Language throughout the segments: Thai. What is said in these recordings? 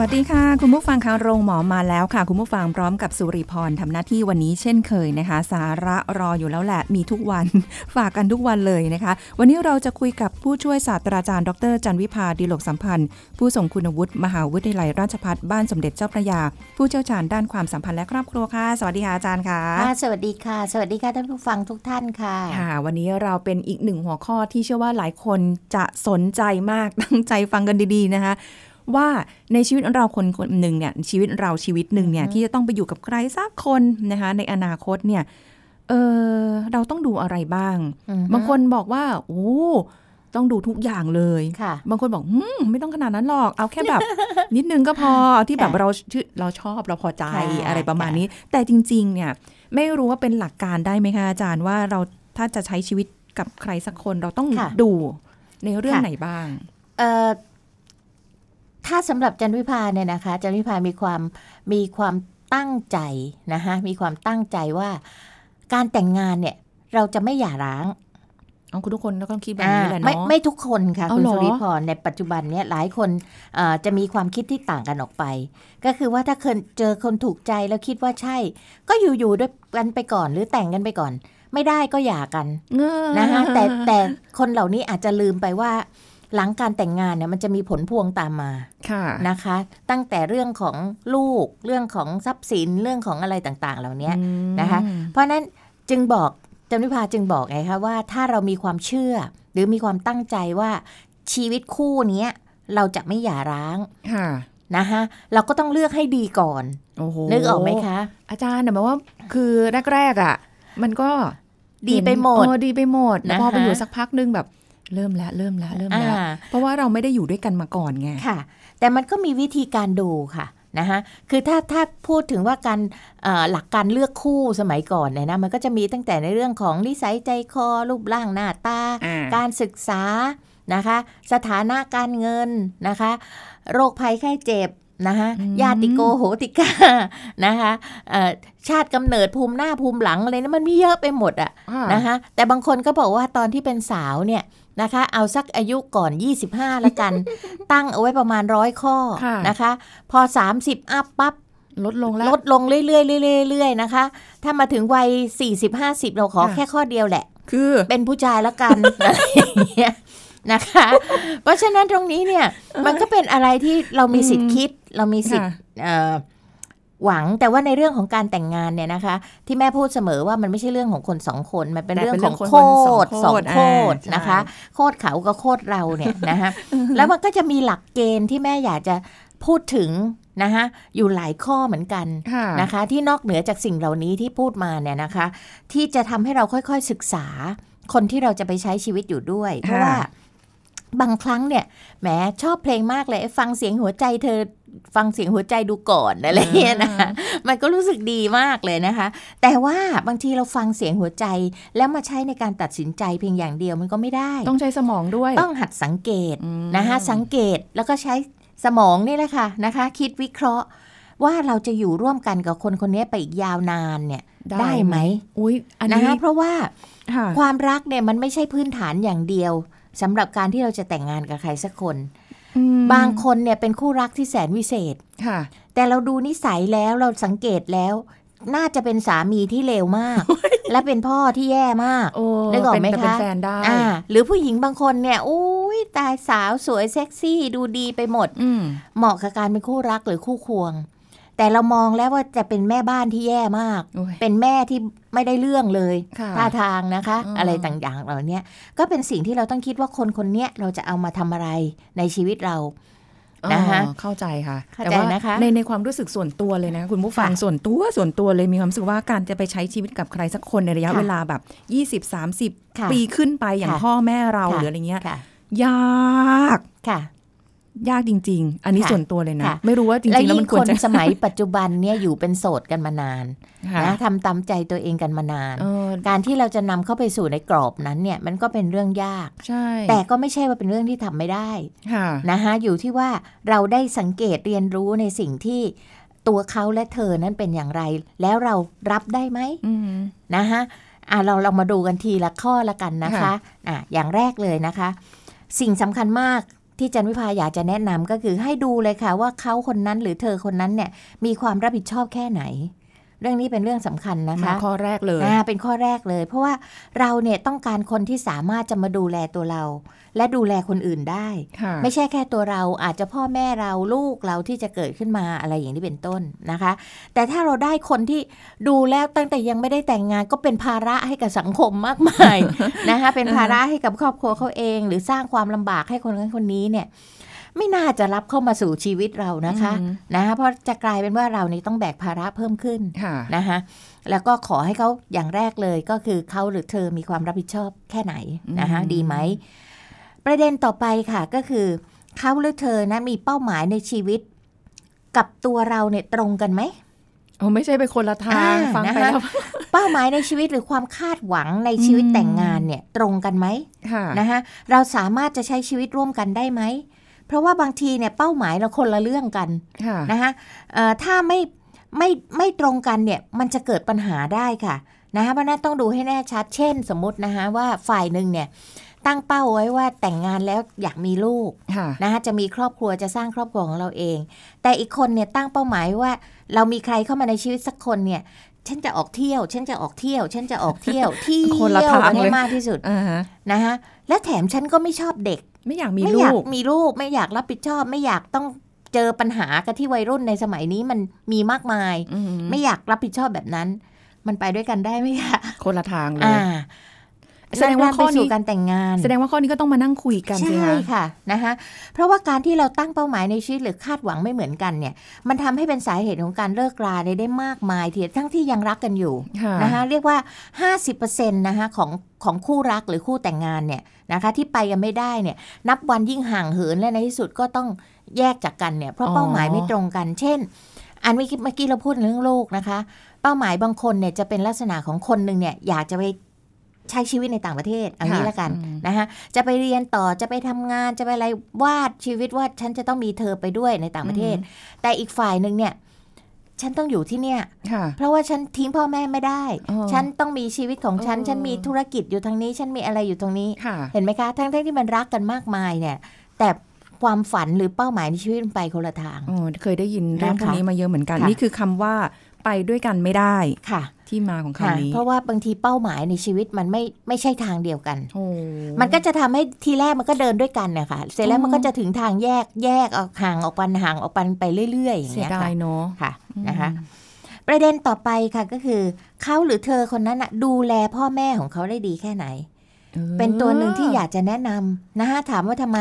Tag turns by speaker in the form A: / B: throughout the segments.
A: วัสดีค่ะ คุณผู้ฟังคะโรงหมอมาแล้วค่ะ คุณผู้ฟังพร้อมกับสุริพรทำหน้าที่วันนี้เช่นเคยนะคะ สาระรออยู่แล้วแหละมีทุกวัน ฝากกันทุกวันเลยนะคะ วันนี้เราจะคุยกับผู้ช่วยศาสตราจารย์ ดรจันวิพาดีโลกสัมพันธ์ ผู้ทรงคุณวุฒิมหาวิทยาลัยราชภัฏบ้านสมเด็จเจ้าพระยา ผู้เชี่ยวชาญด้านความสัมพันธ์และครอบครัวค่ะ สวัสดีค่ะอาจารย์ค่ะ
B: ค่ะสวัสดีค่ะ สวัสดีค่ะท่านผู้ฟังทุกท่านค่ะ
A: ค่ะ วันนี้เราเป็นอีกหนึ่งหัวข้อที่เชื่อว่าหลายคนจะสนใจมากตั้งใจฟังกันดีๆนะคะ ว่าในชีวิตเราคนคนหนึ่งเนี่ยชีวิตเราชีวิตหนึ่งเนี่ย
B: อือฮึ
A: ที่จะต้องไปอยู่กับใครสักคนนะคะในอนาคตเนี่ยเออเราต้องดูอะไรบ้าง
B: อือฮึ
A: บางคนบอกว่าโอ้ต้องดูทุกอย่างเลย
B: ค่ะ
A: บางคนบอกหืมไม่ต้องขนาดนั้นหรอก เอาแค่แบบ นิดนึงก็พอเอาที่แบบ
B: ค่ะ
A: เราชื่อเราชอบเราพอใจ
B: ค่ะ
A: อะไรประมาณ
B: ค่ะ
A: นี้ แต่จริง ๆ เนี่ย ไม่รู้ว่าเป็นหลักการได้ไหมคะอาจารย์ว่าเราถ้าจะใช้ชีวิตกับใครสักคนเราต้อง
B: ค่ะ
A: ดูในเรื่อง
B: ค่ะ
A: ไหนบ้าง
B: เอ่อ ถ้าสำหรับจันวิพาเนี่ยนะคะจันวิพามีความมีความตั้งใจนะคะมีความตั้งใจว่าการแต่งงานเนี่ยเราจะไม่หย่าร้าง
A: เอาคุณทุกคนก็ต้องคิดแบบนี้แหละ
B: อ่าไม่
A: เนาะ
B: ไม่ทุกคนค่ะ
A: เอา
B: คุณ
A: เหรอ
B: สุริพรในปัจจุบันเนี่ยหลายคนเอ่อจะมีความคิดที่ต่างกันออกไป ก็คือว่าถ้าเคยเจอคนถูกใจแล้วคิดว่าใช่ ก็อยู่ๆด้วยกันไปก่อนหรือแต่งกันไปก่อน ไม่ได้ก็หย่ากัน
A: เงอ
B: นะคะแต่แต่คนเหล่านี้อาจจะลืมไปว่า หลังการแต่งงานเนี่ยมันจะมีผลพวงตามมา
A: ค่ะ
B: นะคะ ตั้งแต่เรื่องของลูกเรื่องของทรัพย์สินเรื่องของอะไรต่างๆ เหล่านี้
A: อืม
B: นะคะ เพราะฉะนั้นจึงบอกจำนิพาจึงบอกไงคะว่าถ้าเรามีความเชื่อ หรือมีความตั้งใจว่าชีวิตคู่เนี้ยเราจะไม่หย่าร้าง
A: ค่ะ
B: นะคะเราก็ต้องเลือกให้ดีก่อน
A: โอ้โห
B: นึกออกไหมคะ
A: อาจารย์เนี่ยหมายว่าคือแรกๆอะ มันก็
B: ดีไปหมด
A: เออดีไปหมดแล้วพอ
B: นะคะ
A: ไปอยู่สักพักนึงแบบ เริ่มแล้วเริ่มแล้วเริ่มแล้ว
B: อ่า
A: เพราะว่าเราไม่ได้อยู่ด้วยกันมาก่อนไง
B: ค่ะ แต่มันก็มีวิธีการดูค่ะนะคะคือถ้าถ้าพูดถึงว่าการเอ่อหลักการเลือกคู่สมัยก่อนเนี่ยนะมันก็จะมีตั้งแต่ในเรื่องของนิสัยใจคอ รูปร่างหน้าตา
A: อ่า
B: การศึกษานะคะ สถานะการเงินนะคะ โรคภัยไข้เจ็บนะคะ
A: อืม
B: ญาติโกโหติกานะคะเอ่อชาติกำเนิดภูมิหน้าภูมิหลังอะไรนะมันมีเยอะไปหมดอะ
A: อ่า
B: นะคะแต่บางคนก็บอกว่าตอนที่เป็นสาวเนี่ย นะคะ เอาสักอายุก่อน 25แล้วกัน ตั้งเอาไว้ประมาณร้อยข้อ
A: ค่ะ
B: นะคะ พอ 30 อัพปั๊บ
A: ลดลงแล้ว
B: ลดลงเรื่อยๆเรื่อยๆเรื่อยๆนะคะ ถ้ามาถึงวัย 40-50 เราขอ
A: ค่ะ
B: แค่ข้อเดียวแหละ
A: คือ
B: เป็นผู้ชายแล้วกันอะไรอย่างเงี้ยนะคะ เพราะฉะนั้นตรงนี้เนี่ยมันก็เป็นอะไรที่เรามีสิทธิ์คิด เรามีสิทธิ์เอ่อ หวังแต่ว่าในเรื่องของการแต่งงานเนี่ยนะคะ ที่แม่พูดเสมอว่ามันไม่ใช่เรื่องของคนสองคน มันเป็น
A: แต่
B: เรื่อง
A: เป็น
B: ของ
A: เรื่อง
B: โค
A: คน
B: ตร
A: ส
B: ส
A: อ
B: องง
A: โค
B: โค
A: ตร
B: ตร
A: อ่าน
B: นะคะ
A: ใช่
B: โคตรเขากับโคตรเราเนี่ยนะคะแล้วมันก็จะมีหลักเกณฑ์ที่แม่อยากจะพูดถึงนะคะอยู่หลายข้อเหมือนกัน
A: ค่ะ
B: นะคะ ที่นอกเหนือจากสิ่งเหล่านี้ที่พูดมาเนี่ยนะคะ ที่จะทำให้เราค่อยๆศึกษา คนที่เราจะไปใช้ชีวิตอยู่ด้วย เพราะว่าบางครั้งเนี่ยแหมชอบเพลงมากเลย ฟังเสียงหัวใจเธอ ฟังเสียงหัวใจดูก่อนอะไรเงี้ยนะคะมันก็รู้สึกดีมากเลยนะคะ แต่ว่าบางทีเราฟังเสียงหัวใจ แล้วมาใช้ในการตัดสินใจเพียงอย่างเดียวมันก็ไม่ได้
A: ต้องใช้สมองด้วย
B: ต้องหัดสังเกต
A: อืม
B: นะคะสังเกตแล้วก็ใช้สมองนี่แหละค่ะนะคะ คิดวิเคราะห์ว่าเราจะอยู่ร่วมกันกับคนคนนี้ไปอีกยาวนานเนี่ยได้ไหม
A: อุ้ยอัน
B: นะ
A: นี้
B: คะเพราะว่า
A: ค่ะ
B: ความรักเนี่ยมันไม่ใช่พื้นฐานอย่างเดียวสำหรับการที่เราจะแต่งงานกับใครสักคน
A: อืม
B: บางคนเนี่ยเป็นคู่รักที่แสนวิเศษ
A: ค่ะ
B: แต่เราดูนิสัยแล้วเราสังเกตแล้ว น่าจะเป็นสามีที่เลวมาก และเป็นพ่อที่แย่มาก
A: โอ้
B: นึกออกไหม
A: เป็นเป็น
B: คะ
A: แฟนได้
B: อ่าหรือผู้หญิงบางคนเนี่ยอุ้ยตายสาวสวยเซ็กซี่ ดูดีไปหมด
A: อืม
B: เหมาะกับการเป็นคู่รักหรือคู่ควง แต่เรามองแล้วว่าจะเป็นแม่บ้านที่แย่มาก
A: โอ้ย
B: เป็นแม่ที่ไม่ได้เรื่องเลย
A: ค่ะ
B: ท่าทางนะคะ
A: อืม
B: อะไรต่างๆเหล่านี้ก็เป็นสิ่งที่เราต้องคิดว่าคนคนเนี้ยเราจะเอามาทำอะไรในชีวิตเรานะคะ
A: อ๋อเข้าใจค่ะ
B: เข้า
A: แต่
B: ใจ
A: ว่า
B: นะคะ
A: ในในความรู้สึกส่วนตัวเลยนะ คุณผู้ฟัง
B: ค่ะ
A: ส่วนตัวส่วนตัวเลยมีความรู้สึกว่าการจะไปใช้ชีวิตกับใครสักคนในระยะ
B: ค่ะ
A: เวลาแบบ 20
B: ค่ะ
A: 30 ปีขึ้นไปอย่าง
B: ค่ะ
A: พ่อแม่เรา
B: ค่ะ
A: หรืออะไรเงี้ย
B: ค่ะ
A: ยาก
B: ค่ะ
A: ยากจริง ๆ อันนี้
B: ค่ะ
A: ส่วนตัวเลยนะ
B: ค่ะ
A: ไม่รู้ว่าจ
B: และ
A: ริงๆแล้ว
B: ยิ่
A: มั
B: ง
A: น
B: ค
A: ควร
B: น
A: จะ
B: สมัยปัจจุบันเนี่ยอยู่เป็นโสดกันมานาน
A: ค่ะ
B: นะทำตามใจตัวเองกันมานาน
A: เออ
B: การที่เราจะนำเข้าไปสู่ในกรอบนั้นเนี่ยมันก็เป็นเรื่องยาก
A: ใช่
B: แต่ก็ไม่ใช่ว่าเป็นเรื่องที่ทำไม่ได้
A: ค่ะ
B: นะคะอยู่ที่ว่าเราได้สังเกตเรียนรู้ในสิ่งที่ตัวเขาและเธอนั้นเป็นอย่างไร แล้วเรารับได้ไหม
A: อืม
B: นะคะอะเราเรามาดูกันทีละข้อละกันนะคะ
A: ค่ะ
B: อะอย่างแรกเลยนะคะ สิ่งสำคัญมาก ที่จันวิภาอยากจะแนะนำก็คือให้ดูเลยค่ะว่าเขาคนนั้นหรือเธอคนนั้นเนี่ยมีความรับผิดชอบแค่ไหน เรื่องนี้เป็นเรื่องสำคัญนะ
A: มา
B: คะ
A: ข้อแรกเลย
B: อ่าเป็นข้อแรกเลย เพราะว่าเราเนี่ยต้องการคนที่สามารถจะมาดูแลตัวเรา และดูแลคนอื่นได้
A: ค่ะ
B: ไม่ใช่แค่ตัวเราอาจจะพ่อแม่เราลูกเราที่จะเกิดขึ้นมาอะไรอย่างนี้เป็นต้นนะคะ แต่ถ้าเราได้คนที่ดูแล้วตั้งแต่ยังไม่ได้แต่งงานก็เป็นภาระให้กับสังคมมากมายนะคะเป็นภาระให้กับครอบครัวเขาเอง หรือสร้างความลำบากให้คนนั้นคนนี้เนี่ย ไม่น่าจะรับเข้ามาสู่ชีวิตเรานะคะ
A: อืม
B: นะคะเพราะจะกลายเป็นว่าเรานี่ต้องแบกภาระเพิ่มขึ้น
A: ค่ะ
B: นะคะแล้วก็ขอให้เขาอย่างแรกเลยก็คือเขาหรือเธอมีความรับผิดชอบแค่ไหนนะคะ
A: อืม
B: ดีไหม ประเด็นต่อไปค่ะก็คือเขาหรือเธอนะมีเป้าหมายในชีวิต กับตัวเราเนี่ยตรงกันไหม
A: โอ้ไม่ใช่ไปคนละทาง
B: อ่า
A: ฟังไป
B: นะคะ
A: แล้ว
B: เป้าหมายในชีวิตหรือความคาดหวังในชีวิต
A: อืม
B: แต่งงานเนี่ยตรงกันไหม
A: ค่ะ
B: นะคะเราสามารถจะใช้ชีวิตร่วมกันได้ไหม เพราะว่าบางทีเนี่ยเป้าหมายเราคนละเรื่องกัน
A: ค่ะ
B: นะคะเอ่อถ้าไม่ไม่ไม่ตรงกันเนี่ยมันจะเกิดปัญหาได้ค่ะนะคะเพราะฉะนั้นต้องดูให้แน่ชัด เช่น สมมตินะคะว่าฝ่ายหนึ่งเนี่ยตั้งเป้าไว้ว่าแต่งงานแล้วอยากมีลูก
A: ค่ะ
B: นะคะจะมีครอบครัวจะสร้างครอบครัวของเราเอง แต่อีกคนเนี่ยตั้งเป้าหมายว่า เรามีใครเข้ามาในชีวิตสักคนเนี่ยฉันจะออกเที่ยว ฉันจะออกเที่ยว ฉันจะออกเที่ยวเที่
A: คนละ
B: ยว
A: ทาง
B: กันให้
A: เลย
B: มากที่สุด
A: อ่าฮะ
B: นะคะและแถมฉันก็ไม่ชอบเด็ก
A: ไม่อยากมี
B: ไม่
A: ลู
B: อยาก
A: ก
B: มีลูกไม่อยากรับผิดชอบ ไม่อยากต้องเจอปัญหากันที่วัยรุ่นในสมัยนี้มันมีมากมาย
A: อืม
B: ไม่อยากรับผิดชอบแบบนั้น มันไปด้วยกันได้ไหมคะ
A: คนละทางเลย
B: อ่า
A: แสดงว่าข้อนี้
B: ไปสู่การแต่งงาน
A: แสดงว่าข้อนี้ก็ต้องมานั่งคุยกันสิ
B: ใช่
A: คะ
B: ค่ะนะคะเพราะว่าการที่เราตั้งเป้าหมายในชีวิตหรือคาดหวังไม่เหมือนกันเนี่ย มันทำให้เป็นสาเหตุของการเลิกราได้ได้มากมายทีทั้งที่ยังรักกันอยู่
A: ค่ะ
B: นะคะเรียกว่า 50%นะคะของของคู่รักหรือคู่แต่งงานเนี่ยนะคะที่ไปกันไม่ได้เนี่ยนับวันยิ่งห่างเหินและในที่สุดก็ต้องแยกจากกันเนี่ยเพราะ
A: อ๋อ
B: เป้าหมายไม่ตรงกัน เช่น อันเมื่อกี้เมื่อกี้เราพูดเรื่องลูกนะคะ เป้าหมายบางคนเนี่ยจะเป็นลักษณะของคนหนึ่งเนี่ยอยากจะไป ใช้ชีวิตในต่างประเทศเอันนี้ละกัน
A: อืม
B: นะคะจะไปเรียนต่อจะไปทำงานจะไปอะไรวาดชีวิตว่าฉันจะต้องมีเธอไปด้วยในต่างประเทศ แต่อีกฝ่ายหนึ่งเนี่ย ฉันต้องอยู่ที่เนี่ย
A: ค่ะ
B: เพราะว่าฉันทิ้งพ่อแม่ไม่ได้
A: อ๋อ
B: ฉันต้องมีชีวิตของฉัน
A: เออ
B: ฉันมีธุรกิจอยู่ทางนี้ ฉันมีอะไรอยู่ตรงนี้
A: ค่ะ
B: เห็นไหมคะ ทั้งๆที่มันรักกันมากมายเนี่ย แต่ความฝันหรือเป้าหมายในชีวิตมันไปคนละทาง
A: อ๋อเคยได้ยินเรื่อง
B: นะคะ
A: พวกนี้มาเยอะเหมือนกัน
B: ค่ะ
A: นี่คือคำว่าไปด้วยกันไม่ได้
B: ค่ะ
A: ที่มาของ
B: ค่ะ
A: คำนี้
B: เพราะว่าบางทีเป้าหมายในชีวิตมันไม่ไม่ใช่ทางเดียวกัน
A: โอ้
B: มันก็จะทำให้ทีแรกมันก็เดินด้วยกันเนี่ยค่ะเสร็จแล้ว
A: อ๋อ
B: มันก็จะถึงทางแยกแยกออกห่างออกไปห่างออกไปไปเรื่อยๆอย่าง
A: เสีย
B: เงี้ย
A: ดา
B: ค่ะ
A: ยเนาะ
B: ค่ะนะคะประเด็นต่อไปค่ะก็คือเขาหรือเธอคนนั้นน่ะดูแลพ่อแม่ของเขาได้ดีแค่ไหน
A: ออ
B: เป็นตัวหนึ่งที่อยากจะแนะนำนะคะถามว่าทำไม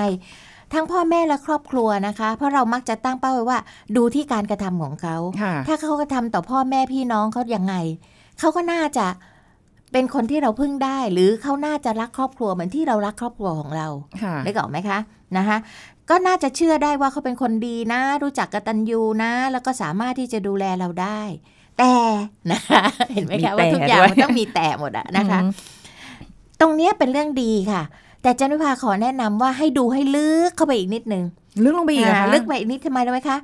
B: ทั้งพ่อแม่และครอบครัวนะคะ เพราะเรามักจะตั้งเป้าไว้ว่า ดูที่การกระทำของเขา
A: ค่ะ
B: ถ้าเขากระทำต่อพ่อแม่พี่น้องเขายังไง เขาก็น่าจะเป็นคนที่เราพึ่งได้ หรือเขาน่าจะรักครอบครัวเหมือนที่เรารักครอบครัวของเรา
A: ค่ะ
B: ได้กออกไหมคะนะคะก็น่าจะเชื่อได้ว่าเขาเป็นคนดีนะ รู้จักกตัญญูนะ แล้วก็สามารถที่จะดูแลเราได้ แต่นะคะเห็นไหม
A: มี
B: คะ
A: แต่
B: ว่าทุกอย่าง
A: ด้วย
B: มันต้องมีแต่หมดอะนะคะ
A: อืม
B: ตรงเนี้ยเป็นเรื่องดีค่ะ แต่จันวิภาขอแนะนำว่าให้ดูให้ลึกเข้าไปอีกนิดนึง
A: ลึกลงไปอีกเหรอ
B: อ่า
A: คะ
B: ลึกไปอีกนิดทำไมรู้ไหมคะ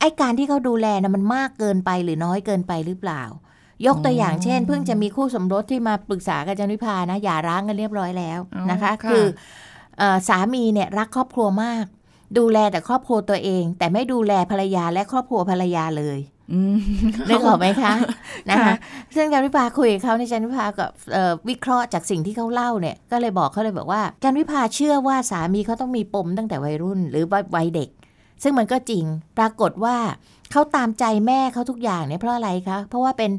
B: ไอ้การที่เขาดูแลนะมันมากเกินไปหรือน้อยเกินไปหรือเปล่า ยกตัวอย่างเช่น เพิ่งจะมีคู่สมรสที่มาปรึกษากับจันวิภานะหย่าร้างกันเรียบร้อยแล้ว
A: อ๋อ
B: นะคะ
A: ค่ะ
B: คือเอ่อสามีเนี่ยรักครอบครัวมาก ดูแลแต่ครอบครัวตัวเอง แต่ไม่ดูแลภรรยาและครอบครัวภรรยาเลย
A: อืม
B: นึกออกไหมคะนะคะ
A: ค่ะ
B: ซึ่งจันวิภาคุยกับเขาในจันวิภาก็เอ่อวิเคราะห์จากสิ่งที่เขาเล่าเนี่ย ก็เลยบอกเขาเลยบอกว่าจันวิภาเชื่อว่าสามีเขาต้องมีปมตั้งแต่วัยรุ่น หรือวัยเด็ก ซึ่งมันก็จริง ปรากฏว่าเขาตามใจแม่เขาทุกอย่างเนี่ยเพราะอะไรคะ เพราะว่าเป็น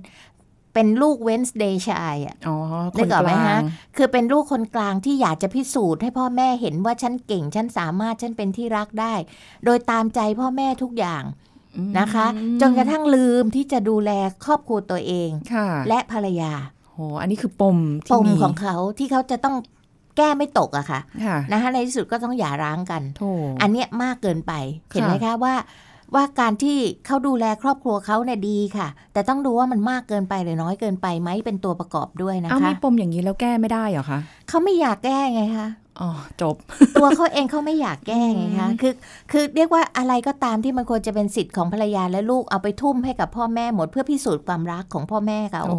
B: เป็นลูกเวนส์เดย์ชายอะ
A: อ๋อค
B: นึ
A: น
B: กออก
A: ก
B: ไหม
A: ลา
B: ฮะ
A: ง
B: คือเป็นลูกคนกลางที่อยากจะพิสูจน์ให้พ่อแม่เห็นว่าฉันเก่ง ฉันสามารถ ฉันเป็นที่รักได้ โดยตามใจพ่อแม่ทุกอย่างนะคะ
A: อืม
B: จนกระทั่งลืมที่จะดูแลครอบครัวตัวเอง
A: ค่ะ
B: และภรรยา
A: โหอันนี้คือปม
B: ป
A: ที่
B: ม
A: มี
B: ของเขาที่เขาจะต้องแก้ไม่ตกอะค่ะ
A: ค่ะ
B: นะคะในที่สุดก็ต้องหย่าร้างกัน
A: โถ
B: อันเนี้ยมากเกินไป เห็นไหมคะว่า ว่าการที่เขาดูแลครอบครัวเขาเนี่ยดีค่ะ แต่ต้องดูว่ามันมากเกินไปหรือน้อยเกินไปไหมเป็นตัวประกอบด้วยนะ
A: เอา
B: คะ
A: มีปมอย่างนี้แล้วแก้ไม่ได้เหรอคะ
B: เขาไม่อยากแก้ไงคะ
A: อ๋อจบ
B: ตัวเขาเองเขาไม่อยากแก้ไงคะ
A: อืม
B: คือคือเรียกว่าอะไรก็ตามที่มันควรจะเป็นสิทธิ์ของภรรยาและลูกเอาไปทุ่มให้กับพ่อแม่หมดเพื่อพิสูจน์ความรักของพ่อแม่เขา
A: โอ้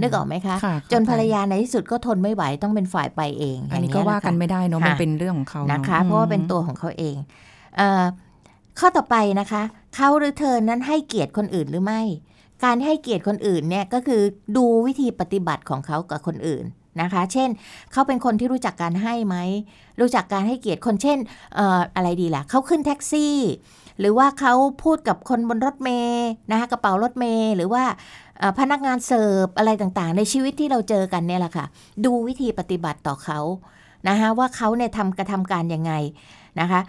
B: นึกออกไหมคะ
A: ค่ะ
B: จนภรร
A: เข้ใจ
B: ยาในที่สุดก็ทนไม่ไหวต้องเป็นฝ่ายไปเอง
A: อันนี้
B: ย่ง
A: ก็
B: เงี้ย
A: ว่า
B: แหละ
A: กัน
B: ค่ะ
A: ไม่ได้เนาะ
B: ค่ะ
A: มันเป็นเรื่องของเขา
B: นะ
A: นะคะ
B: เพราะว่าเป็นตัวของเขาเองเอ่อ ข้อต่อไปนะคะ เขาหรือเธอนั้นให้เกียรติคนอื่นหรือไม่ การให้เกียรติคนอื่นเนี่ยก็คือดูวิธีปฏิบัติของเขากับคนอื่นนะคะ เช่น เขาเป็นคนที่รู้จักการให้ไหม รู้จักการให้เกียรติคน เช่นอออะไรดีล่ะ เขาขึ้นแท็กซี่ หรือว่าเขาพูดกับคนบนรถเมย์นะคะกระเป๋ารถเมย์หรือว่าพนักงานเสิร์ฟอะไรต่างๆ ในชีวิตที่เราเจอกันเนี่ยแหละค่ะ ดูวิธีปฏิบัติต่อเขานะคะว่าเขาเนี่ยทำกระทำการยังไงนะคะ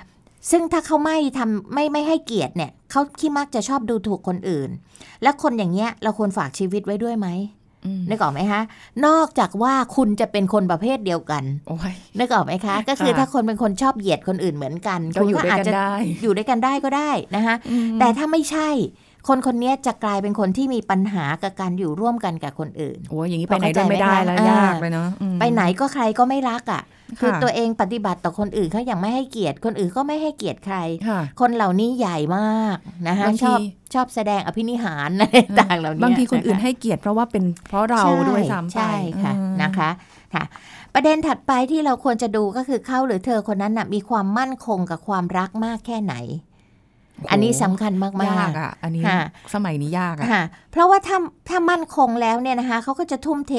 B: ซึ่งถ้าเขาไม่ทำไม่ไม่ให้เกียรติเนี่ยเขาขี้มักจะชอบดูถูกคนอื่น และคนอย่างเงี้ยเราควรฝากชีวิตไว้ด้วยไหม
A: อืม
B: นึกออกไหมคะนอกจากว่าคุณจะเป็นคนประเภทเดียวกัน
A: โอ้ย
B: นึกออกไหมคะ ก็คือ
A: ค่ะ
B: ถ้าคนเป็นคนชอบเหยียดคนอื่นเหมือนกัน
A: ก็อยู่
B: คุณ
A: ด้วย
B: อาจ
A: กัน
B: จะ
A: ได้
B: อยู่ด้วยกันได้ก็ได้นะคะ
A: อืม
B: แต่ถ้าไม่ใช่ คนคนนี้จะกลายเป็นคนที่มีปัญหากับการอยู่ร่วมกันกับคนอื่น
A: โอ้ยอย่างนี้ไปไหนด้วยไม่ได้แล้ว
B: เข้าใจไหมคะ
A: ยากเลยเนาะอืม
B: ไปไหนก็ใครก็ไม่รักอะคือ
A: ค่ะ
B: ตัวเองปฏิบัติต่อคนอื่นเขาอย่างไม่ให้เกียรติ คนอื่นก็ไม่ให้เกียรติใคร
A: ค่ะ
B: คนเหล่านี้ใหญ่มากนะคะ
A: บาง
B: ช
A: ที
B: อบชอบแสดงอภินิหารอะไรต่างๆเหล่านี้
A: บางทีคนอื่น
B: นะคะ
A: ให้เกียรติเพราะว่าเป็นเพราะเรา
B: ใช่
A: ด้วยซ้ำไป
B: ใช่ค่ะ
A: อืม
B: นะคะค่ะ ประเด็นถัดไปที่เราควรจะดูก็คือเขาหรือเธอคนนั้นนะมีความมั่นคงกับความรักมากแค่ไหน อันนี้สำคัญมาก
A: ยาก
B: ๆ
A: อะอันนี้
B: ค่ะ
A: สมัยนี้ยากอะ
B: ค่ะเพราะว่าถ้าถ้ามั่นคงแล้วเนี่ยนะคะเขาก็จะทุ่มเท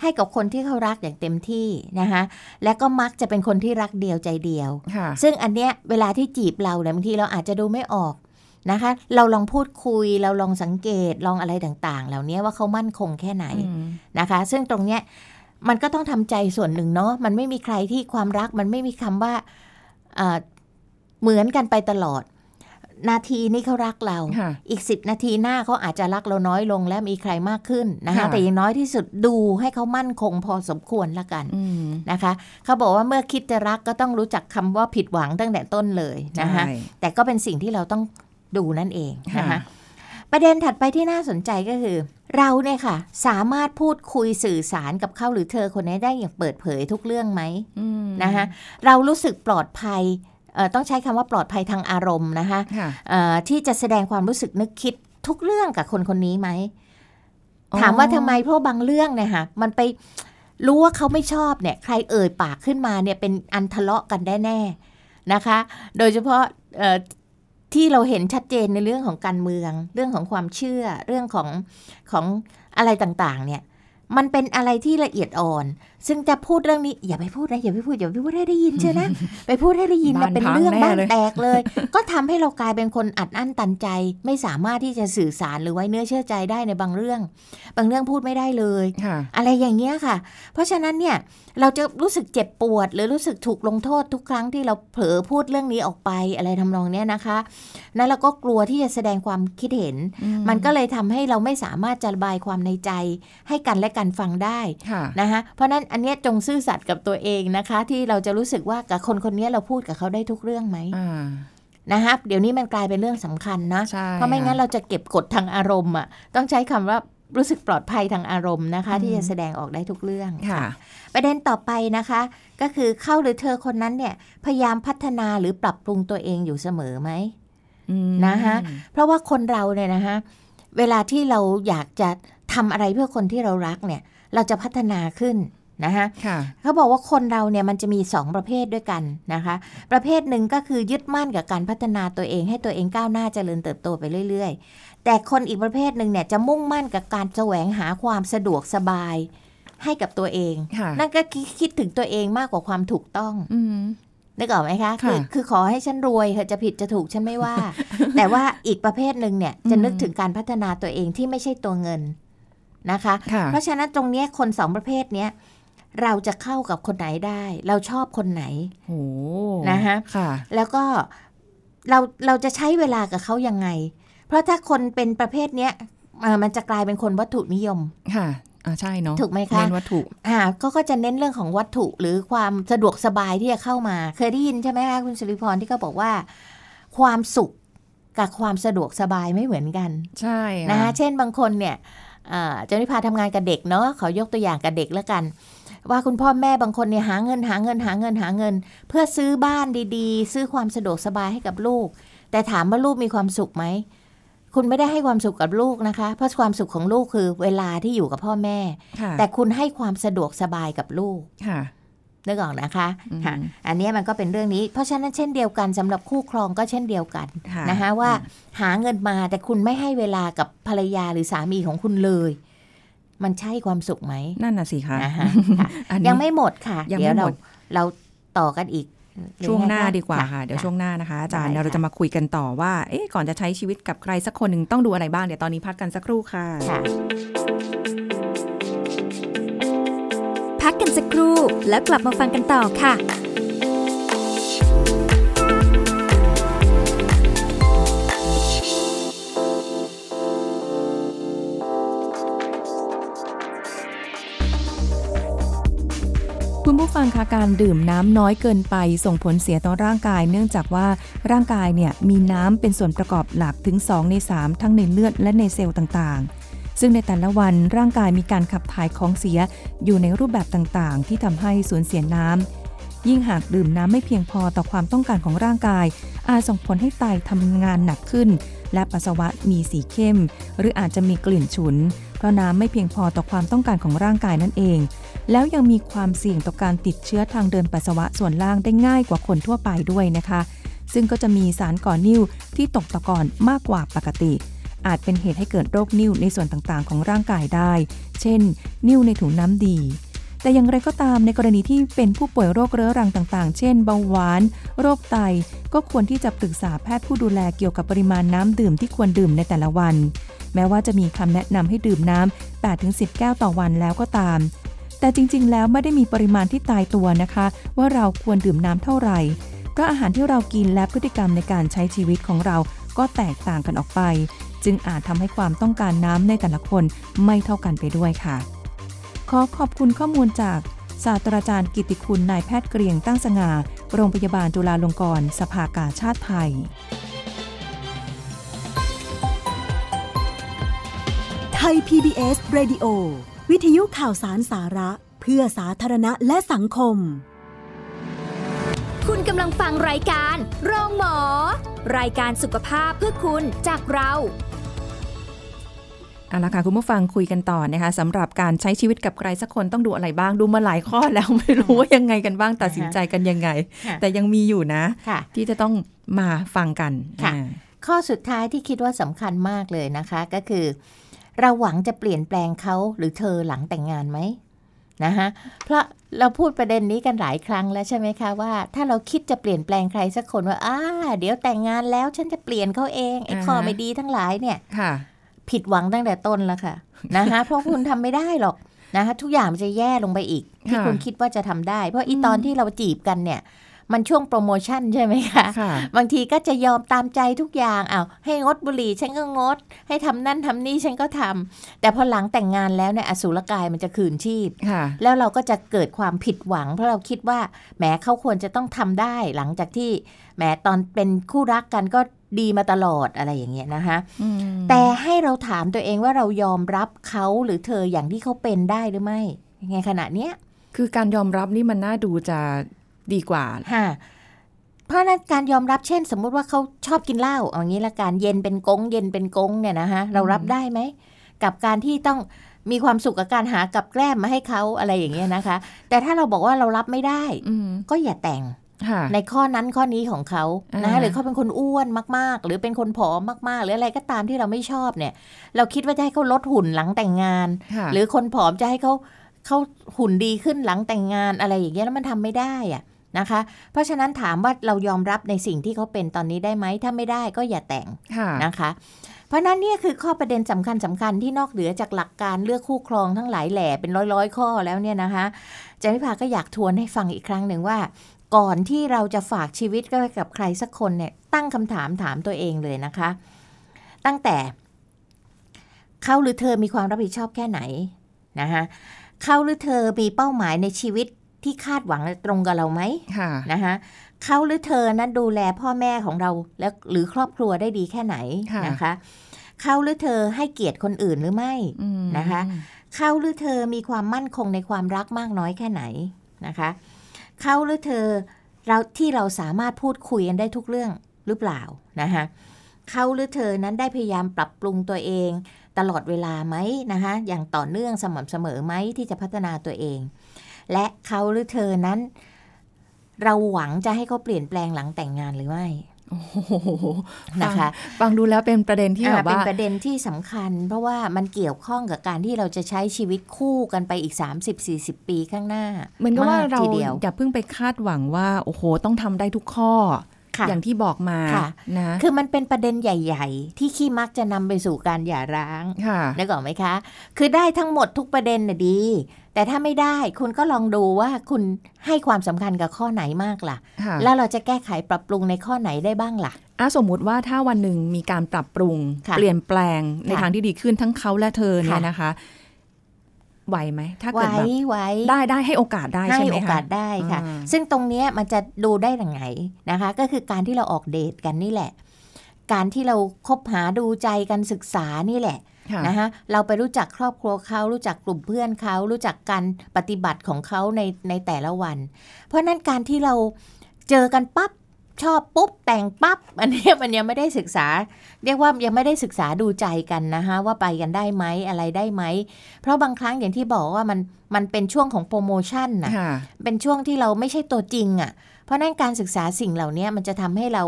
B: ให้กับคนที่เขารักอย่างเต็มที่นะคะและก็มักจะเป็นคนที่รักเดียวใจเดียว
A: ค่ะ
B: ซึ่งอันเนี้ยเวลาที่จีบเราเนี่ยบางทีเราอาจจะดูไม่ออกนะคะ เราลองพูดคุยเราลองสังเกตลองอะไรต่างๆ เหล่านี้ว่าเขามั่นคงแค่ไหน
A: อืม
B: นะคะ ซึ่งตรงเนี้ยมันก็ต้องทำใจส่วนหนึ่งเนาะมันไม่มีใครที่ความรักมันไม่มีคำว่าเอ่อเหมือนกันไปตลอด นาทีนี้เขารักเรา
A: ค่ะ
B: อีกสิบนาทีหน้าเขาอาจจะรักเราน้อยลงและมีใครมากขึ้นนะคะ
A: ค่ะ
B: แต่อย่างน้อยที่สุดดูให้เขามั่นคงพอสมควรละกัน
A: อืม
B: นะคะ เขาบอกว่าเมื่อคิดจะรักก็ต้องรู้จักคำว่าผิดหวังตั้งแต่ต้นเลยนะคะ
A: ใช่
B: แต่ก็เป็นสิ่งที่เราต้องดูนั่นเองนะคะ
A: ค่ะ
B: ประเด็นถัดไปที่น่าสนใจก็คือ เราเนี่ยค่ะ สามารถพูดคุยสื่อสารกับเขาหรือเธอคนนี้ได้อย่างเปิดเผยทุกเรื่องไหม
A: อืม
B: นะคะเรารู้สึกปลอดภัยเอ่อ ต้องใช้คำว่าปลอดภัยทางอารมณ์นะคะ
A: ค่ะ
B: เอ่อที่จะแสดงความรู้สึกนึกคิดทุกเรื่องกับคนคนนี้ไหม
A: อ๋อ
B: ถามว่าทำไมเพราะบางเรื่องเนี่ยค่ะมันไปรู้ว่าเขาไม่ชอบเนี่ย ใครเอ่ยปากขึ้นมาเนี่ยเป็นอันทะเลาะกันได้แน่นะคะ โดยเฉพาะเอ่อที่เราเห็นชัดเจนในเรื่องของการเมือง เรื่องของความเชื่อเรื่องของของอะไรต่างๆ เนี่ย มันเป็นอะไรที่ละเอียดอ่อน ซึ่งจะพูดเรื่องนี้อย่าไปพูดนะอย่าไปพูดอย่าไปพูดให้ได้ยินเชียวนะไปพูดให้ได้ยิน
A: บ้า
B: นะ
A: น
B: เป็น
A: พัง
B: เรื่อง
A: แน่
B: บ้าน
A: เลย
B: แตกเลย ก็ทำให้เรากลายเป็นคนอัดอั้นตันใจ ไม่สามารถที่จะสื่อสารหรือไว้เนื้อเชื่อใจได้ในบางเรื่อง บางเรื่องพูดไม่ได้เลย
A: ค่ะ
B: อะไรอย่างเงี้ยค่ะ เพราะฉะนั้นเนี่ยเราจะรู้สึกเจ็บปวด หรือรู้สึกถูกลงโทษทุกครั้งที่เราเผลอพูดเรื่องนี้ออกไปอะไรทำนองเนี้ยนะคะนั้นเราก็กลัวที่จะแสดงความคิดเห็น มันก็เลยทำให้เราไม่สามารถจะระบายความในใจ ให้กันและกันฟังได้
A: ค่ะ
B: นะคะเพราะฉะนั้นอันเนี้ยจงซื่อสัตย์กับตัวเองนะคะ ที่เราจะรู้สึกว่ากับคนคนนี้เราพูดกับเขาได้ทุกเรื่องไหม
A: อ่า
B: นะคะเดี๋ยวนี้มันกลายเป็นเรื่องสำคัญนะ
A: ใช่
B: เพราะไม่งั้น
A: ค่
B: เราจะเก็บกดทางอารมณ์อะต้องใช้คำว่ารู้สึกปลอดภัยทางอารมณ์นะคะ ที่จะแสดงออกได้ทุกเรื่อง
A: ค่ะ
B: ประเด็นต่อไปนะคะ ก็คือเขาหรือเธอคนนั้นเนี่ยพยายามพัฒนาหรือปรับปรุงตัวเองอยู่เสมอไหม
A: อืม
B: นะคะเพราะว่าคนเราเนี่ยนะคะเวลาที่เราอยากจะทำอะไรเพื่อคนที่เรารักเนี่ย เราจะพัฒนาขึ้น นะคะ
A: ค่ะ
B: เขาบอกว่าคนเราเนี่ยมันจะมี 2 ประเภทด้วยกันนะคะ ประเภทหนึ่งก็คือยึดมั่นกับการพัฒนาตัวเองให้ตัวเองก้าวหน้าเจริญเติบโตไปเรื่อย ๆ แต่คนอีกประเภทหนึ่งเนี่ยจะมุ่งมั่นกับการแสวงหาความสะดวกสบายให้กับตัวเอง
A: ค่ะ
B: นั่นก็คิดคิดถึงตัวเองมากกว่าความถูกต้อง
A: อืม
B: นึกออกไหมคะ
A: ค่ะ
B: คือคือขอให้ฉันรวยเธอจะผิดจะถูกฉันไม่ว่า แต่ว่าอีกประเภทหนึ่งเนี่ยจะ
A: อืม
B: นึกถึงการพัฒนาตัวเองที่ไม่ใช่ตัวเงินนะคะ
A: ค่ะ
B: เพราะฉะนั้นตรงเนี้ยคนสองประเภทเนี้ย เราจะเข้ากับคนไหนได้ เราชอบคนไหน
A: โห
B: นะคะ
A: ค่ะ
B: แล้วก็เราเราจะใช้เวลากับเขายังไง เพราะถ้าคนเป็นประเภทเนี้ยเอ่อมันจะกลายเป็นคนวัตถุนิยม
A: ค่ะอ่าใช่เนาะ
B: ถูกไหมคะ
A: เน้นวัตถุ
B: อ่าก็ก็จะเน้นเรื่องของวัตถุหรือความสะดวกสบายที่จะเข้ามา เคยได้ยินใช่ไหมคะคุณสิริพรที่เขาบอกว่า ความสุขกับความสะดวกสบายไม่เหมือนกัน
A: ใช่
B: นะคะเช่นบางคนเนี่ยอ่าเจ้านิพาทำงานกับเด็กเนาะขอยกตัวอย่างกับเด็กแล้วกัน ว่าคุณพ่อแม่บางคนเนี่ยหาเงินหาเงินหาเงินหาเงิน เพื่อซื้อบ้านดีๆ ซื้อความสะดวกสบายให้กับลูก แต่ถามว่าลูกมีความสุขไหมคุณไม่ได้ให้ความสุขกับลูกนะคะ เพราะความสุขของลูกคือเวลาที่อยู่กับพ่อแม่
A: ค่ะ
B: แต่คุณให้ความสะดวกสบายกับลูก
A: ค่ะ
B: นึกออกนะคะ
A: อืม
B: ค่ะอันเนี้ยมันก็เป็นเรื่องนี้ เพราะฉะนั้นเช่นเดียวกันสำหรับคู่ครองก็เช่นเดียวกัน
A: ค่ะ
B: นะคะว่าหาเงินมาแต่คุณไม่ให้เวลากับภรรยาหรือสามีของคุณเลย มันใช่ความสุขไหม
A: นั่นน่ะสิคะ
B: นะคะค่ะ
A: อันนี้
B: ยังไม่หมดค่ะ
A: ยัง
B: เดี๋ยว
A: ไม่ห
B: เรา
A: มด
B: เราต่อกันอีกหรือ
A: ช่วง
B: ไคะ
A: หน้าดีกว่าค่ะ เดี๋ยวช่วงหน้านะคะอาจารย์
B: ได้ค่ะ
A: เราจะมาคุยกันต่อว่า เอ๊ะก่อนจะใช้ชีวิตกับใครสักคนหนึ่งต้องดูอะไรบ้างเดี๋ยวตอนนี้พักกันสักครู่ค่ะ
B: ค่ะ
C: พักกันสักครู่แล้วกลับมาฟังกันต่อค่ะ
A: คุณผู้ฟังคะการดื่มน้ำน้อยเกินไป ส่งผลเสียต่อร่างกาย เนื่องจากว่าร่างกายเนี่ยมีน้ำเป็นส่วนประกอบหลักถึง 2 ใน 3 ทั้งในเลือดและในเซลล์ต่างๆ ซึ่งในแต่ละวันร่างกายมีการขับถ่ายของเสียอยู่ในรูปแบบต่างๆ ที่ทำให้สูญเสียน้ำยิ่งหากดื่มน้ำไม่เพียงพอต่อความต้องการของร่างกาย อาจส่งผลให้ไตทำงานหนักขึ้น และปัสสาวะมีสีเข้ม หรืออาจจะมีกลิ่นฉุน เพราะน้ำไม่เพียงพอต่อความต้องการของร่างกายนั่นเอง แล้วยังมีความเสี่ยงต่อการติดเชื้อทางเดินปัสสาวะส่วนล่างได้ง่ายกว่าคนทั่วไปด้วยนะคะ ซึ่งก็จะมีสารก่อนิ่วที่ตกตะกอนมากกว่าปกติ อาจเป็นเหตุให้เกิดโรคนิ่วในส่วนต่างๆ ของร่างกายได้ เช่น นิ่วในถุงน้ำดี แต่อย่างไรก็ตามในกรณีที่เป็นผู้ป่วยโรคเรื้อรังต่างๆ เช่น เบาหวาน โรคไต ก็ควรที่จะปรึกษาแพทย์ผู้ดูแลเกี่ยวกับปริมาณน้ำดื่มที่ควรดื่มในแต่ละวัน แม้ว่าจะมีคำแนะนำให้ดื่มน้ำ8-10 แก้วต่อวันแล้วก็ตาม แต่จริง ๆ แล้วไม่ได้มีปริมาณที่ตายตัวนะคะ ว่าเราควรดื่มน้ำเท่าไหร่เพราะอาหารที่เรากินและพฤติกรรมในการใช้ชีวิตของเราก็แตกต่างกันออกไป จึงอาจทำให้ความต้องการน้ำในแต่ละคนไม่เท่ากันไปด้วยค่ะ ขอขอบคุณข้อมูลจากศาสตราจารย์กิติคุณนายแพทย์เกรียงตั้งสง่า โรงพยาบาลจุฬาลงกรณ์สภากาชาติไทย
D: ไทย PBS Radio วิทยุข่าวสารสาระเพื่อสาธารณะและสังคม
C: คุณกำลังฟังรายการโรงหมอ รายการสุขภาพเพื่อคุณจากเรา
A: เอาละค่ะคุณผู้ฟังคุยกันต่อนะคะสำหรับการใช้ชีวิตกับใครสักคนต้องดูอะไรบ้างดูมาหลายข้อแล้วไม่รู้ว่ายังไงกันบ้างตัดสินใจกันยังไง
B: ค่ะ
A: แต่ยังมีอยู่นะ
B: ค่ะ
A: ที่จะต้องมาฟังกัน
B: ค่ะ
A: อ่า
B: ข้อสุดท้ายที่คิดว่าสำคัญมากเลยนะคะก็คือ เราหวังจะเปลี่ยนแปลงเขาหรือเธอหลังแต่งงานไหมนะคะเพราะเราพูดประเด็นนี้กันหลายครั้งแล้วใช่ไหมคะว่า ถ้าเราคิดจะเปลี่ยนแปลงใครสักคนว่าอ่าเดี๋ยวแต่งงานแล้วฉันจะเปลี่ยนเขาเองไอ้ข้อไม่ดีทั้งหลายเนี่ย
A: ค่ะ
B: ผิดหวังตั้งแต่ต้นแล้วค่ะนะคะเพราะคุณทำไม่ได้หรอกนะคะทุกอย่างมันจะแย่ลงไปอีก ที่
A: ค่ะ
B: คุณคิดว่าจะทำได้ เพราะอีตอนที่เราจีบกันเนี่ย มันช่วงโปรโมชั่นใช่ไหมคะ
A: ค่ะ
B: บางทีก็จะยอมตามใจทุกอย่างอ้าวให้งดบุหรี่ฉันก็งด ให้ทำนั่นทำนี่ฉันก็ทำแต่พอหลังแต่งงานแล้วเนี่ยอสุรกายมันจะคืนชีพ
A: ค่ะ
B: แล้วเราก็จะเกิดความผิดหวัง เพราะเราคิดว่าแหมเขาควรจะต้องทำได้หลังจากที่แหมตอนเป็นคู่รักกันก็ดีมาตลอดอะไรอย่างเงี้ยนะคะ
A: อืม
B: แต่ให้เราถามตัวเองว่าเรายอมรับเขาหรือเธออย่างที่เขาเป็นได้หรือไม่ในขณะเนี้ย
A: คือการยอมรับนี่มันน่าดูจะ ดีกว่า
B: ฮะเพราะฉะนั้นการยอมรับเช่น สมมุติว่าเขาชอบกินเหล้าเอางี้ละกันเย็นเป็นกงเย็นเป็นกงเนี่ยนะคะเรารับได้ไหม กับการที่ต้องมีความสุขกับการหากับแกล้มมาให้เขาอะไรอย่างเงี้ยนะคะ แต่ถ้าเราบอกว่าเรารับไม่ได้
A: อืม
B: ก็อย่าแต่ง
A: ค่ะ
B: ในข้อนั้นข้อนี้ของเขานะ
A: อ่า
B: หรือเขาเป็นคนอ้วนมาก ๆ หรือเป็นคนผอมมาก ๆ หรืออะไรก็ตามที่เราไม่ชอบเนี่ย เราคิดว่าจะให้เขาลดหุ่นหลังแต่งงาน
A: ค่ะ
B: หรือคนผอมจะให้เขาเขาหุ่นดีขึ้นหลังแต่งงานอะไรอย่างเงี้ยแล้วมันทำไม่ได้อะ นะคะ เพราะฉะนั้นถามว่าเรายอมรับในสิ่งที่เขาเป็นตอนนี้ได้ไหมถ้าไม่ได้ก็อย่าแต่ง
A: ค่ะ
B: นะคะ เพราะฉะนั้นเนี่ยคือข้อประเด็นสำคัญสำคัญที่นอกเหนือจากหลักการเลือกคู่ครองทั้งหลายแหล่เป็นร้อยร้อยๆข้อแล้วเนี่ยนะคะเจมิพาก็อยากทวนให้ฟังอีกครั้งหนึ่งว่า ก่อนที่เราจะฝากชีวิตไว้กับใครสักคนเนี่ยตั้งคำถามถามตัวเองเลยนะคะ ตั้งแต่เขาหรือเธอมีความรับผิดชอบแค่ไหนนะคะเขาหรือเธอมีเป้าหมายในชีวิต ที่คาดหวังและตรงกับเราไหม
A: ค่ะ
B: นะคะเขาหรือเธอนั้นดูแลพ่อแม่ของเราแล้วหรือครอบครัวได้ดีแค่ไหน
A: ค่ะ
B: นะคะเขาหรือเธอให้เกียรติคนอื่นหรือไม่
A: อืม
B: นะคะเขาหรือเธอมีความมั่นคงในความรักมากน้อยแค่ไหนนะคะเขาหรือเธอเราที่เราสามารถพูดคุยกันได้ทุกเรื่องหรือเปล่านะคะเขาหรือเธอนั้นได้พยายามปรับปรุงตัวเอง ตลอดเวลาไหมนะคะอย่างต่อเนื่องสม่ำเสมอไหมที่จะพัฒนาตัวเอง และเขาหรือเธอนั้น เราหวังจะให้เขาเปลี่ยนแปลงหลังแต่งงานหรือไม่
A: โอ้โห
B: นะคะ
A: ฟังฟังดูแล้วเป็นประเด็นที่
B: อ่า
A: แบบ
B: เป็น
A: ว่า
B: ประเด็นที่สำคัญ เพราะว่ามันเกี่ยวข้องกับการที่เราจะใช้ชีวิตคู่กันไปอีก 30-40 ปีข้างหน้า
A: เหมือนกับว่าเรา
B: ทีเดียว
A: อย่าเพิ่งไปคาดหวังว่า โอ้โห ต้องทำได้ทุกข้อ
B: ค่ะ
A: อย่างที่บอกมา
B: ค่ะ
A: นะ
B: คือมันเป็นประเด็นใหญ่ ๆ ที่ขี้มักจะนำไปสู่การหย่าร้าง
A: ค่ะ
B: นึกออกไหมคะ คือได้ทั้งหมดทุกประเด็นน่ะดี แต่ถ้าไม่ได้คุณก็ลองดูว่าคุณให้ความสำคัญกับข้อไหนมากล่ะ
A: ค่ะ
B: แล้วเราจะแก้ไขปรับปรุงในข้อไหนได้บ้างล่ะ
A: อะสมมุติว่าถ้าวันหนึ่งมีการปรับปรุง
B: ค่ะ
A: เปลี่ยนแปลงใน
B: ค่ะ
A: ทางที่ดีขึ้นทั้งเขาและเธอเนี่ย
B: ค่ะ
A: นะคะ ไหวไหมถ้า
B: ไว้
A: เกิดแบบ
B: ไว้
A: ได้ได้ให้โอกาสได้
B: ให้
A: ใช่ไหม
B: โอกา
A: คะ
B: สได้ค่ะ
A: อ่า
B: ซึ่งตรงเนี้ยมันจะดูได้ยังไงนะคะ ก็คือการที่เราออกเดทกันนี่แหละ การที่เราคบหาดูใจกันศึกษานี่แหละ
A: ค่ะ
B: นะคะเราไปรู้จักครอบครัวเขารู้จักกลุ่มเพื่อนเขารู้จักการปฏิบัติของเขาในในแต่ละวัน เพราะฉะนั้นการที่เราเจอกันปั๊บ ชอบปุ๊บแต่งปั๊บอันเนี้ยมันยังไม่ได้ศึกษา เรียกว่ายังไม่ได้ศึกษาดูใจกันนะคะว่าไปกันได้ไหมอะไรได้ไหม เพราะบางครั้งอย่างที่บอกว่ามันมันเป็นช่วงของโปรโมชั่นนะ
A: ค่ะ
B: เป็นช่วงที่เราไม่ใช่ตัวจริงอะ่ะ เพราะฉะนั้นการศึกษาสิ่งเหล่านี้มันจะทำให้เรา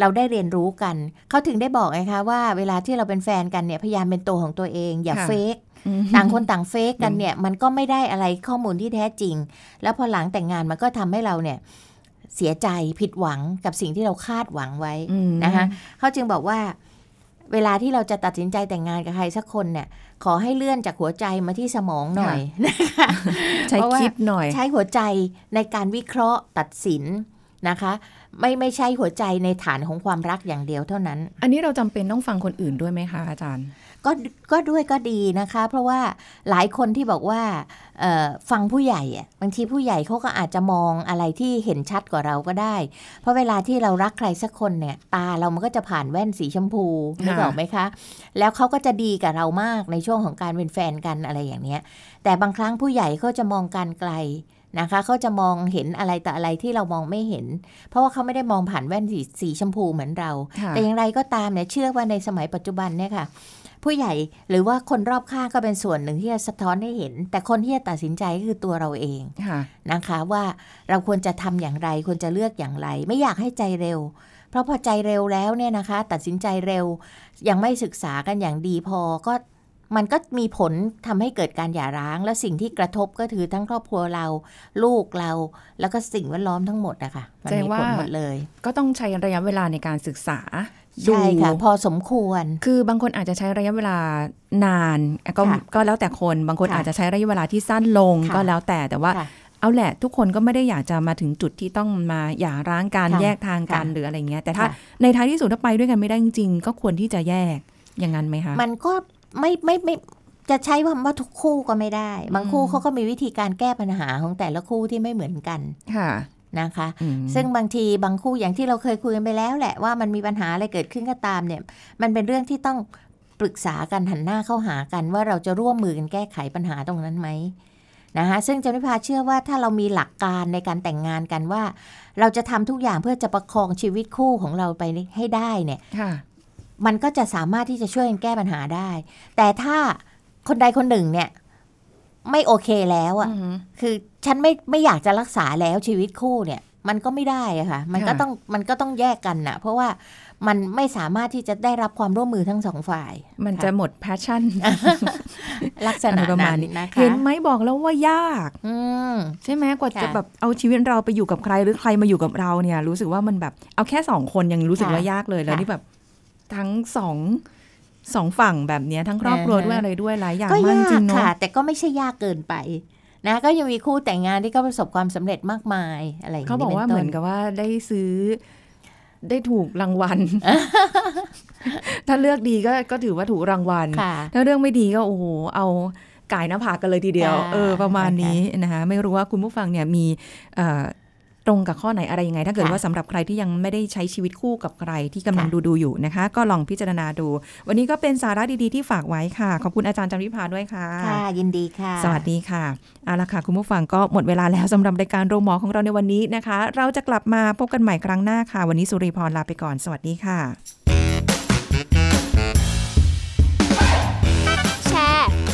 B: เราได้เรียนรู้กัน เขาถึงได้บอกไงคะว่าเวลาที่เราเป็นแฟนกันเนี่ยพยายามเป็นตัวของตัวเองอย่า
A: ค่ะ
B: เฟก
A: อืม
B: ต่างคนต่างเฟกกันเนี่ยมันก็ไม่ได้อะไรข้อมูลที่แท้จริง แล้วพอหลังแต่งงานมันก็ทำให้เราเนี่ย เสียใจผิดหวังกับสิ่งที่เราคาดหวังไว้
A: อืม
B: นะคะเขาจึงบอกว่า เวลาที่เราจะตัดสินใจแต่งงานกับใครสักคนเนี่ย ขอให้เลื่อนจากหัวใจมาที่สมองหน่อยนะคะ
A: ใช้
B: เพราะว่า
A: คิดหน่อย
B: ใช้หัวใจในการวิเคราะห์ตัดสินนะคะ ไม่ไม่ใช่หัวใจในฐานของความรักอย่างเดียวเท่านั้น
A: อันนี้เราจำเป็นต้องฟังคนอื่นด้วยไหมคะอาจารย์
B: ก็ก็ด้วยก็ดีนะคะ เพราะว่าหลายคนที่บอกว่าเอ่อฟังผู้ใหญ่อะบางทีผู้ใหญ่เขาก็อาจจะมองอะไรที่เห็นชัดกว่าเราก็ได้ เพราะเวลาที่เรารักใครสักคนเนี่ย ตาเรามันก็จะผ่านแว่นสีชมพูนึกออกไหมคะ แล้วเขาก็จะดีกับเรามากในช่วงของการเป็นแฟนกันอะไรอย่างเนี้ย แต่บางครั้งผู้ใหญ่เขาจะมองการไกล นะคะเขาจะมองเห็นอะไรแต่อะไรที่เรามองไม่เห็น เพราะว่าเขาไม่ได้มองผ่านแว่นสีสีชมพูเหมือนเรา
A: ค่ะ
B: แต่อย่างไรก็ตามเนี่ยเชื่อว่าในสมัยปัจจุบันเนี่ยค่ะ ผู้ใหญ่หรือว่าคนรอบข้างก็เป็นส่วนหนึ่งที่จะสะท้อนให้เห็น แต่คนที่จะตัดสินใจก็คือตัวเราเอง
A: ค่ะ
B: นะคะว่าเราควรจะทำอย่างไรควรจะเลือกอย่างไร ไม่อยากให้ใจเร็วเพราะพอใจเร็วแล้วเนี่ยนะคะ ตัดสินใจเร็ว ยังไม่ศึกษากันอย่างดีพอก็ มันก็มีผลทำให้เกิดการหย่าร้าง และสิ่งที่กระทบก็คือทั้งครอบครัวเรา ลูกเรา แล้วก็สิ่งแวดล้อมทั้งหมดนะคะมัน
A: แสด
B: มี
A: งว่า
B: ผลหมดเลย
A: ก็ต้องใช้ระยะเวลาในการศึกษาดู
B: ใช่ค่ะ พอสมควร
A: คือบางคนอาจจะใช้ระยะเวลานานก็
B: ค่ะ
A: ก็แล้วแต่คนบางคน
B: ค่ะ
A: อาจจะใช้ระยะเวลาที่สั้นลง
B: ค่ะ
A: ก็แล้วแต่แต่ว่า
B: ค่ะ
A: เอาแหละทุกคนก็ไม่ได้อยากจะมาถึงจุดที่ต้องมาหย่าร้างกัน
B: ค่ะ
A: แยกทางกัน
B: ค่ะ
A: หรืออะไรเงี้ยแต่ถ้า
B: ค่ะ
A: ในท้ายที่สุดถ้าไปด้วยกันไม่ได้จริงๆก็ควรที่จะแยกอย่างนั้นไหมคะ
B: มันก็ ไม่ไม่ไม่จะใช้คำว่าทุกคู่ก็ไม่ได้ บางคู่
A: อืม
B: เขาก็มีวิธีการแก้ปัญหาของแต่ละคู่ที่ไม่เหมือนกัน
A: ค่ะ
B: นะคะ
A: อืม
B: ซึ่งบางทีบางคู่อย่างที่เราเคยคุยกันไปแล้วแหละว่ามันมีปัญหาอะไรเกิดขึ้นก็ตามเนี่ย มันเป็นเรื่องที่ต้องปรึกษากันหันหน้าเข้าหากันว่าเราจะร่วมมือกันแก้ไขปัญหาตรงนั้นไหมนะคะซึ่งจันพิพาเชื่อว่าถ้าเรามีหลักการในการแต่งงานกันว่า เราจะทำทุกอย่างเพื่อจะประคองชีวิตคู่ของเราไปให้ได้เนี่ย
A: ค่ะ
B: มันก็จะสามารถที่จะช่วยกันแก้ปัญหาได้ แต่ถ้าคนใดคนหนึ่งเนี่ย ไม่โอเคแล้วอะ
A: อืม
B: คือฉันไม่ไม่อยากจะรักษาแล้วชีวิตคู่เนี่ย มันก็ไม่ได้อะค่ะ มันก็
A: ค่ะ
B: ต้องมันก็ต้องแยกกันนะเพราะว่ามันไม่สามารถที่จะได้รับความร่วมมือทั้งสองฝ่าย
A: มันจะหมด passion
B: ลักษณะ
A: อะไรประมา
B: นั้
A: ณ
B: น
A: นี้
B: นะคะ
A: เห็นไหมบอกแล้วว่ายาก
B: อืม
A: ใช่ไหมกว่า
B: ค่ะ
A: จะแบบเอาชีวิตเราไปอยู่กับใครหรือใครมาอยู่กับเราเนี่ย รู้สึกว่ามันแบบ เอาแค่สองคนยังรู้สึก
B: ค่ะ
A: ว่ายากเลยแล้ว
B: ค่ะ
A: นี่แบบ ทั้งสองสองฝั่งแบบเนี้ยทั้งครอบครัว
B: อ่าฮะ
A: ด้วยอะไรด้วยหลายอย่าง
B: ก็
A: มาก
B: ยา
A: จริ
B: ก
A: งเนาะ
B: ค่ะ แต่ก็ไม่ใช่ยากเกินไปนะก็ยังมีคู่แต่งงานที่ก็ประสบความสำเร็จมากมายอะไรอย่าง
A: เขา
B: นี้
A: บอกว่า
B: ป็
A: เห
B: ต้
A: มือนกับว่าได้ซื้อได้ถูกรางวัล ถ้าเลือกดีก็ก็ถือว่าถูกรางวัล
B: ค่ะ
A: ถ้าเรื่องไม่ดีก็โอ้โหเอากายหน้าผากกันเลยทีเดียว
B: ค่ะ
A: เออประมาณ
B: นะคะ
A: นี้นะคะไม่รู้ว่าคุณผู้ฟังเนี่ยมีเอ่อ ตรงกับข้อไหนอะไรยังไง ถ้าเกิด
B: ค่ะ
A: ว่าสำหรับใครที่ยังไม่ได้ใช้ชีวิตคู่กับใครที่กำลัง
B: ค่ะ
A: ดูดูๆอยู่นะคะ ก็ลองพิจารณาดู วันนี้ก็เป็นสาระดีๆที่ฝากไว้ค่ะ ขอบคุณอาจารย์จันวิพาด้วยค่ะ
B: ค่ะ ยินดีค่ะ
A: สวัสดีค่ะเอาละค่ะคุณผู้ฟังก็หมดเวลาแล้วสำหรับรายการโรงหมอของเราในวันนี้นะคะ เราจะกลับมาพบกันใหม่ครั้งหน้าค่ะ วันนี้สุริพรลาไปก่อน สวัสดีค่ะ